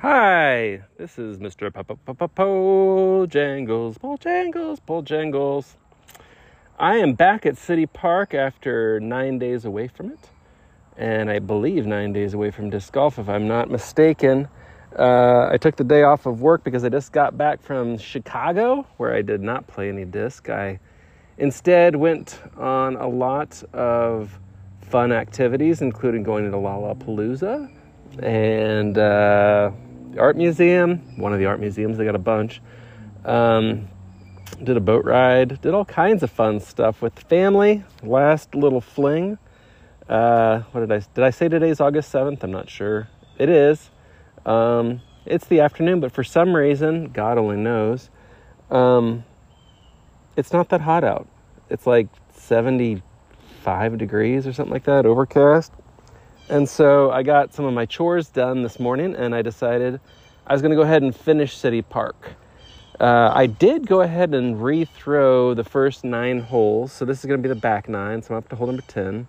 Hi, this is Mr. Pole Jangles, Pojangles, Pole Jangles. I am back at City Park after nine days away from it, and I believe nine days away from disc golf, if I'm not mistaken. Uh, I took the day off of work because I just got back from Chicago, where I did not play any disc. I instead went on a lot of fun activities, including going to Lollapalooza and uh, art museum, one of the art museums, they got a bunch. Um, did a boat ride, did all kinds of fun stuff with family. Last little fling. Uh, what did I did I say today's August 7th? I'm not sure. It is. Um, it's the afternoon, but for some reason, God only knows, um, it's not that hot out. It's like 75 degrees or something like that, overcast. And so I got some of my chores done this morning and I decided I was going to go ahead and finish City Park. Uh, I did go ahead and rethrow the first nine holes. So this is going to be the back nine. So I'm up to hole number 10.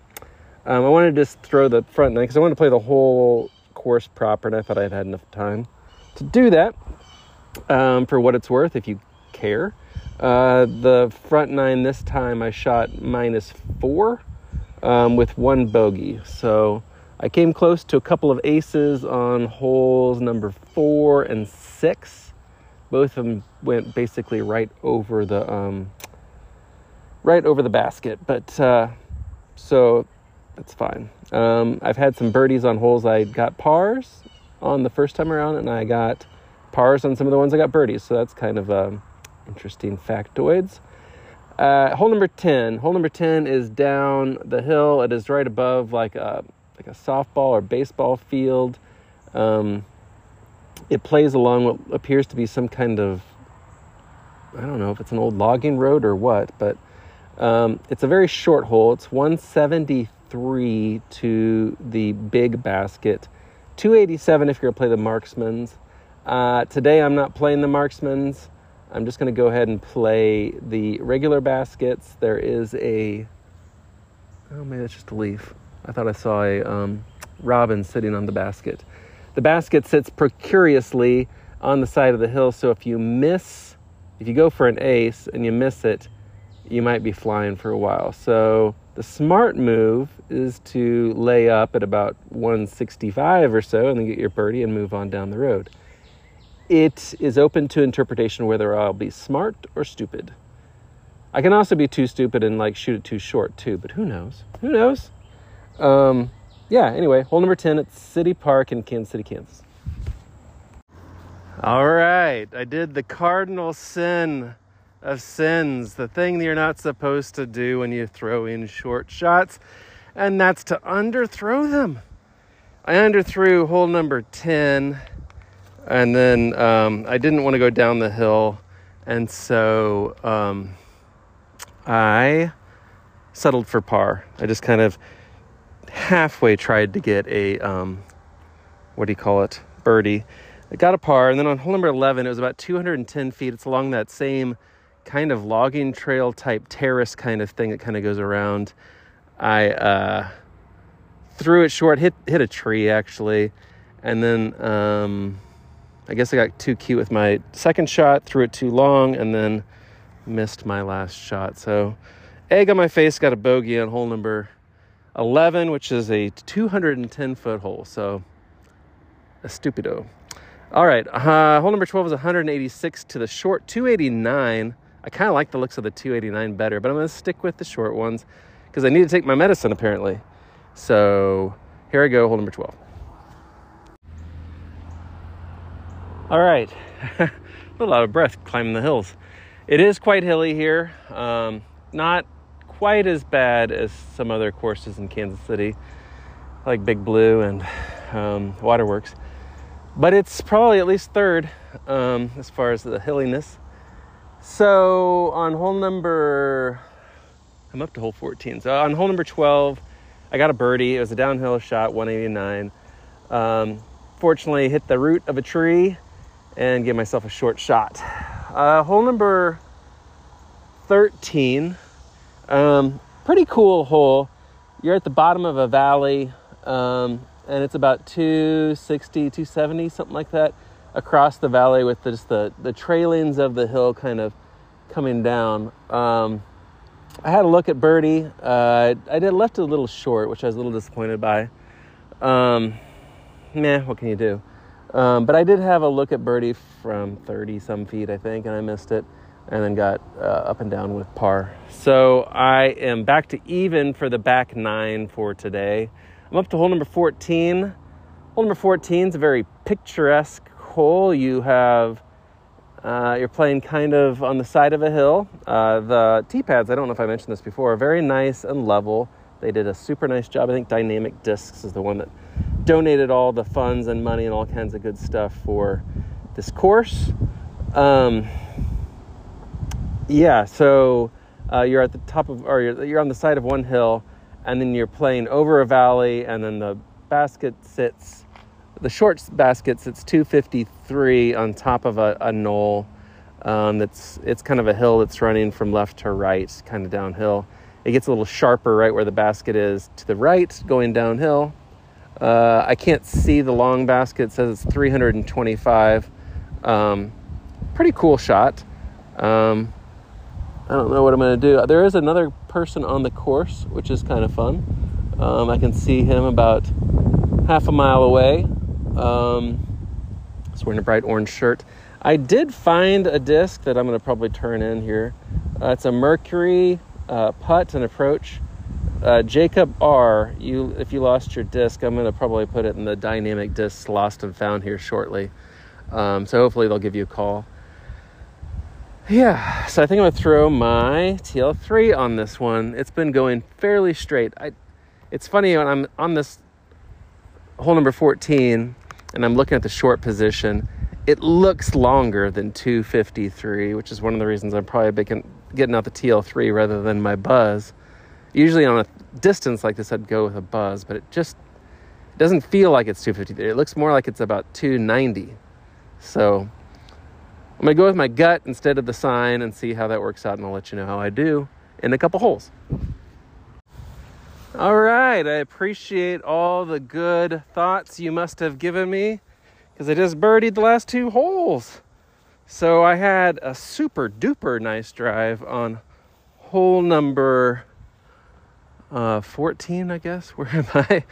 Um, I wanted to just throw the front nine because I wanted to play the whole course proper and I thought I'd had enough time to do that um, for what it's worth if you care. Uh, the front nine this time I shot minus four um, with one bogey. So I came close to a couple of aces on holes number four and six. Both of them went basically right over the um, right over the basket, but uh, so that's fine. Um, I've had some birdies on holes I got pars on the first time around, and I got pars on some of the ones I got birdies. So that's kind of um, interesting factoids. Uh, hole number 10. Hole number 10 is down the hill. It is right above like a like a softball or baseball field. Um, it plays along what appears to be some kind of I don't know if it's an old logging road or what, but um, it's a very short hole. It's 173 to the big basket, 287 if you're going to play the marksmans. Uh, today I'm not playing the marksmans. I'm just going to go ahead and play the regular baskets. There is a, oh, maybe it's just a leaf. I thought I saw a um, robin sitting on the basket. The basket sits precariously on the side of the hill, so if you miss, if you go for an ace and you miss it, you might be flying for a while. So the smart move is to lay up at about 165 or so and then get your birdie and move on down the road. It is open to interpretation whether I'll be smart or stupid. I can also be too stupid and like shoot it too short too, but who knows? Who knows? Um, yeah, anyway, hole number 10 at City Park in Kansas City, Kansas. All right, I did the cardinal sin of sins, the thing that you're not supposed to do when you throw in short shots, and that's to underthrow them. I underthrew hole number 10, and then um, I didn't want to go down the hill, and so um, I settled for par. I just kind of halfway tried to get a um, what do you call it birdie. I got a par and then on hole number 11 it was about 210 feet. It's along that same kind of logging trail type terrace kind of thing that kind of goes around. I uh, threw it short hit hit a tree actually and then um, i guess i got too cute with my second shot threw it too long and then missed my last shot. So egg on my face got a bogey on hole number 11, which is a 210 foot hole. So, a stupido. All right, uh, hole number 12 is 186 to the short 289. I kind of like the looks of the 289 better, but I'm going to stick with the short ones because I need to take my medicine apparently. So, here I go, hole number 12. All right, a little out of breath climbing the hills. It is quite hilly here. Um, not quite as bad as some other courses in Kansas City, like Big Blue and um, Waterworks. But it's probably at least third um, as far as the hilliness. So on hole number, I'm up to hole 14. So on hole number 12, I got a birdie. It was a downhill shot, 189. Um, fortunately, hit the root of a tree and gave myself a short shot. Uh, hole number 13 um, pretty cool hole. You're at the bottom of a valley, um, and it's about 260, 270, something like that, across the valley with just the, the trailings of the hill kind of coming down. Um, I had a look at Birdie. Uh, I did left it a little short, which I was a little disappointed by. Um, meh, what can you do? Um, but I did have a look at Birdie from 30 some feet, I think, and I missed it and then got uh, up and down with par. So I am back to even for the back nine for today. I'm up to hole number 14. Hole number 14 is a very picturesque hole. You have uh, you're playing kind of on the side of a hill. Uh, the tee pads, I don't know if I mentioned this before, are very nice and level. They did a super nice job. I think Dynamic Discs is the one that donated all the funds and money and all kinds of good stuff for this course. Um, yeah, so uh, you're at the top of, or you're, you're on the side of one hill, and then you're playing over a valley, and then the basket sits, the short basket sits 253 on top of a, a knoll. Um, that's it's kind of a hill that's running from left to right, kind of downhill. It gets a little sharper right where the basket is to the right, going downhill. Uh, I can't see the long basket. It says it's 325. Um, pretty cool shot. Um, I don't know what I'm going to do. There is another person on the course, which is kind of fun. Um, I can see him about half a mile away. Um, he's wearing a bright orange shirt. I did find a disc that I'm going to probably turn in here. Uh, it's a Mercury uh, putt and approach. Uh, Jacob R. You, if you lost your disc, I'm going to probably put it in the dynamic discs lost and found here shortly. Um, so hopefully they'll give you a call yeah, so I think I'm gonna throw my TL3 on this one. It's been going fairly straight. I, it's funny when I'm on this hole number 14 and I'm looking at the short position, it looks longer than 253, which is one of the reasons I'm probably getting out the TL3 rather than my buzz. Usually on a distance like this, I'd go with a buzz, but it just doesn't feel like it's 253. It looks more like it's about 290. So I'm going to go with my gut instead of the sign and see how that works out, and I'll let you know how I do in a couple holes. All right, I appreciate all the good thoughts you must have given me because I just birdied the last two holes. So I had a super duper nice drive on hole number uh, 14, I guess. Where am I?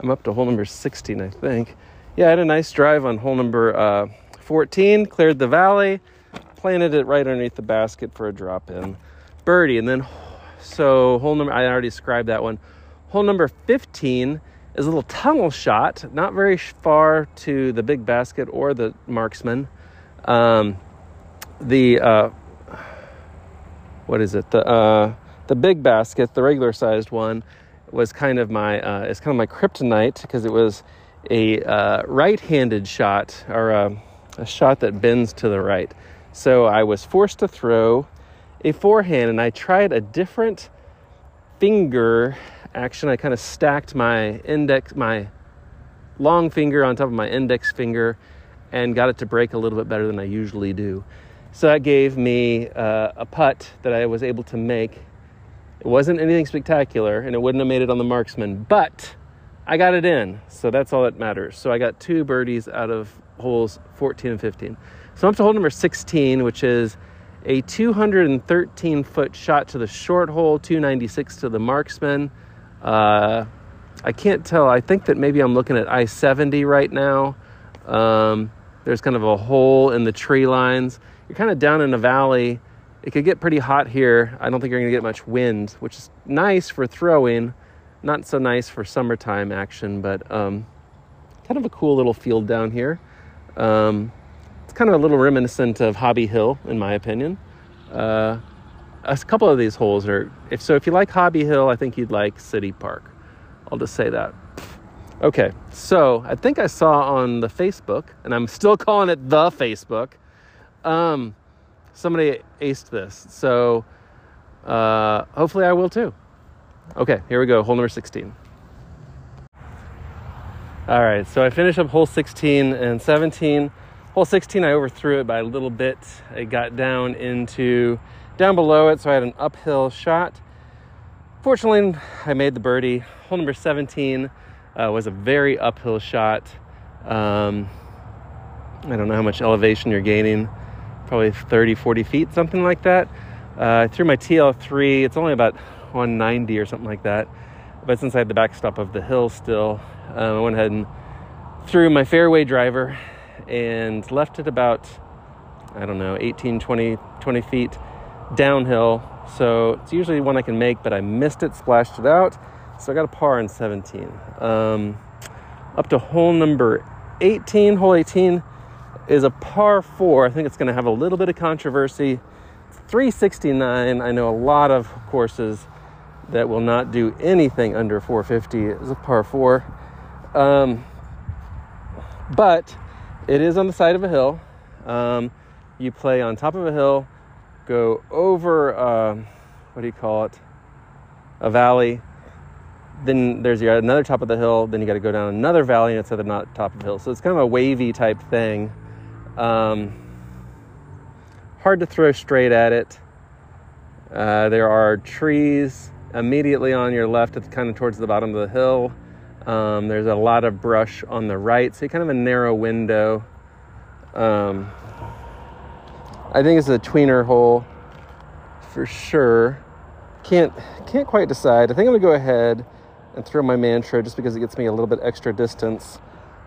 I'm up to hole number 16, I think. Yeah, I had a nice drive on hole number uh, 14, cleared the valley, planted it right underneath the basket for a drop in birdie. And then, so hole number, I already described that one. Hole number 15 is a little tunnel shot, not very far to the big basket or the marksman. Um, the, uh, what is it? The, uh, the big basket, the regular sized one, was kind of my, uh, it's kind of my kryptonite because it was a uh, right handed shot or a, a shot that bends to the right. So I was forced to throw a forehand and I tried a different finger action. I kind of stacked my index, my long finger on top of my index finger and got it to break a little bit better than I usually do. So that gave me uh, a putt that I was able to make. It wasn't anything spectacular and it wouldn't have made it on the marksman, but I got it in. So that's all that matters. So I got two birdies out of holes 14 and 15. So I'm up to hole number 16, which is a 213 foot shot to the short hole, 296 to the marksman. Uh, I can't tell. I think that maybe I'm looking at I 70 right now. Um, there's kind of a hole in the tree lines. You're kind of down in a valley. It could get pretty hot here. I don't think you're going to get much wind, which is nice for throwing, not so nice for summertime action, but um, kind of a cool little field down here. Um, it's kind of a little reminiscent of Hobby Hill, in my opinion. Uh, a couple of these holes are, if so, if you like Hobby Hill, I think you'd like City Park. I'll just say that. Okay, so I think I saw on the Facebook, and I'm still calling it the Facebook. Um, somebody aced this, so uh, hopefully I will too. Okay, here we go. Hole number 16. All right, so I finished up hole 16 and 17. Hole 16, I overthrew it by a little bit. It got down into down below it, so I had an uphill shot. Fortunately, I made the birdie. Hole number 17, uh, was a very uphill shot. Um, I don't know how much elevation you're gaining, probably 30, 40 feet, something like that. Uh, I threw my TL3, it's only about 190 or something like that. But since I had the backstop of the hill still, um, I went ahead and threw my fairway driver and left it about, I don't know, 18, 20, 20 feet downhill. So it's usually one I can make, but I missed it, splashed it out. So I got a par in 17. Um, up to hole number 18. Hole 18 is a par four. I think it's going to have a little bit of controversy. 369. I know a lot of courses that will not do anything under 450 is a par four. Um, but it is on the side of a hill. Um, you play on top of a hill, go over, uh, what do you call it? A valley. Then there's your another top of the hill. Then you got to go down another valley, and it's at the not top of the hill. So it's kind of a wavy type thing. Um, hard to throw straight at it. Uh, there are trees immediately on your left, kind of towards the bottom of the hill. Um, there's a lot of brush on the right, so kind of a narrow window. Um, I think it's a tweener hole for sure. Can't can't quite decide. I think I'm gonna go ahead and throw my mantra just because it gets me a little bit extra distance.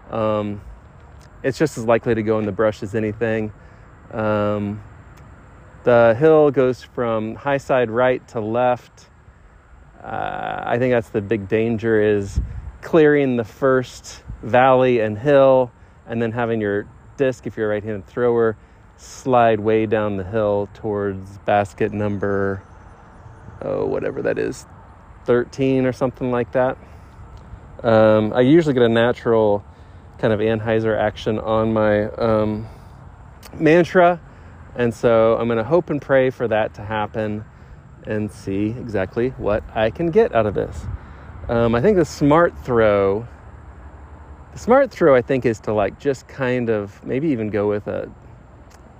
Um, it's just as likely to go in the brush as anything. Um, the hill goes from high side right to left. Uh, I think that's the big danger is clearing the first valley and hill and then having your disc, if you're a right-handed thrower, slide way down the hill towards basket number, oh, whatever that is, 13 or something like that. Um, I usually get a natural kind of anhyzer action on my um, mantra. And so I'm going to hope and pray for that to happen and see exactly what I can get out of this. Um, I think the smart throw, the smart throw, I think, is to like just kind of maybe even go with a,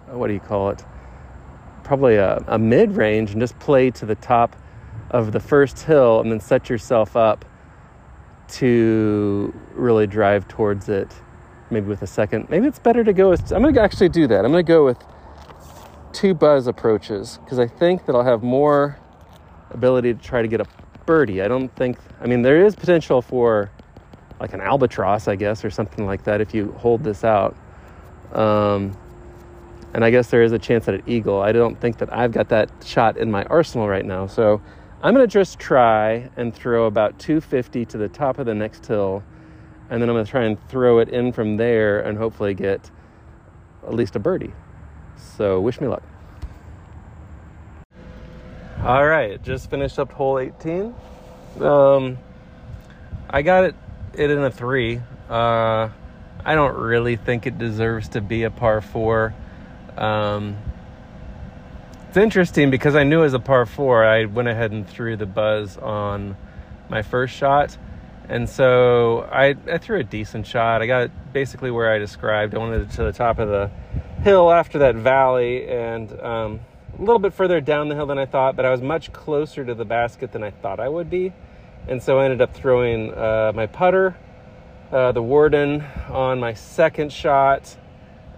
what do you call it? Probably a, a mid range and just play to the top of the first hill and then set yourself up to really drive towards it maybe with a second maybe it's better to go with i'm going to actually do that i'm going to go with two buzz approaches because i think that i'll have more ability to try to get a birdie i don't think i mean there is potential for like an albatross i guess or something like that if you hold this out um, and i guess there is a chance at an eagle i don't think that i've got that shot in my arsenal right now so I'm going to just try and throw about 250 to the top of the next hill, and then I'm going to try and throw it in from there and hopefully get at least a birdie. So, wish me luck. All right, just finished up hole 18. Um, I got it, it in a three. Uh, I don't really think it deserves to be a par four. Um, it's interesting because I knew it was a par four. I went ahead and threw the buzz on my first shot. And so I, I threw a decent shot. I got basically where I described. I wanted it to the top of the hill after that valley and um, a little bit further down the hill than I thought, but I was much closer to the basket than I thought I would be. And so I ended up throwing uh, my putter, uh, the Warden, on my second shot.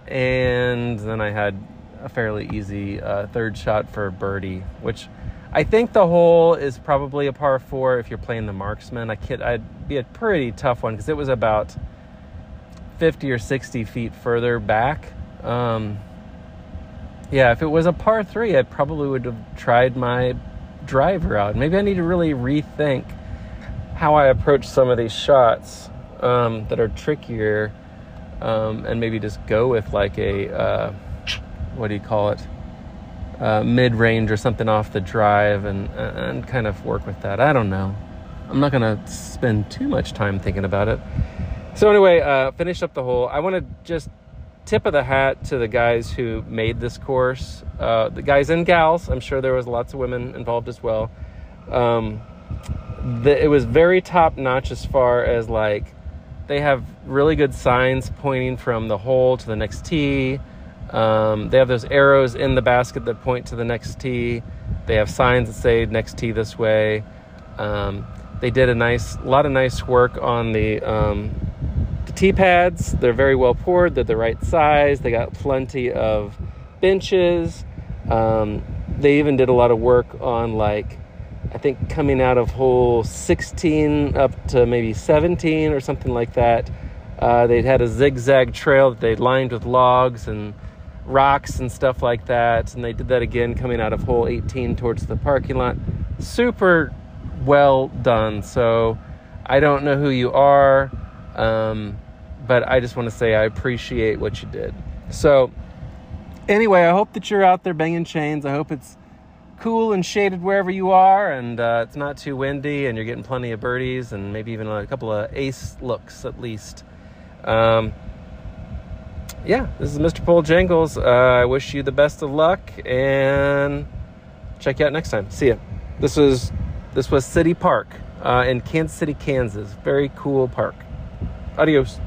And then I had a fairly easy uh, third shot for birdie, which I think the hole is probably a par four if you're playing the marksman. I kid, I'd be a pretty tough one because it was about 50 or 60 feet further back. Um, yeah, if it was a par three, I probably would have tried my driver out. Maybe I need to really rethink how I approach some of these shots um, that are trickier um, and maybe just go with like a. Uh, what do you call it? Uh, mid range or something off the drive and, and kind of work with that. I don't know. I'm not going to spend too much time thinking about it. So, anyway, uh, finish up the hole. I want to just tip of the hat to the guys who made this course, uh, the guys and gals. I'm sure there was lots of women involved as well. Um, the, it was very top notch as far as like they have really good signs pointing from the hole to the next tee um, they have those arrows in the basket that point to the next tee. They have signs that say next tee this way. Um, they did a nice, a lot of nice work on the um, the tee pads. They're very well poured. They're the right size. They got plenty of benches. Um, they even did a lot of work on like I think coming out of hole 16 up to maybe 17 or something like that. Uh, they'd had a zigzag trail that they'd lined with logs and rocks and stuff like that. And they did that again coming out of hole 18 towards the parking lot. Super well done. So I don't know who you are, um, but I just want to say I appreciate what you did. So, anyway, I hope that you're out there banging chains. I hope it's cool and shaded wherever you are, and uh, it's not too windy, and you're getting plenty of birdies, and maybe even a couple of ace looks at least. Um, yeah, this is Mr. Pole Jangles. Uh, I wish you the best of luck, and check you out next time. See ya. This was this was City Park uh, in Kansas City, Kansas. Very cool park. Adios.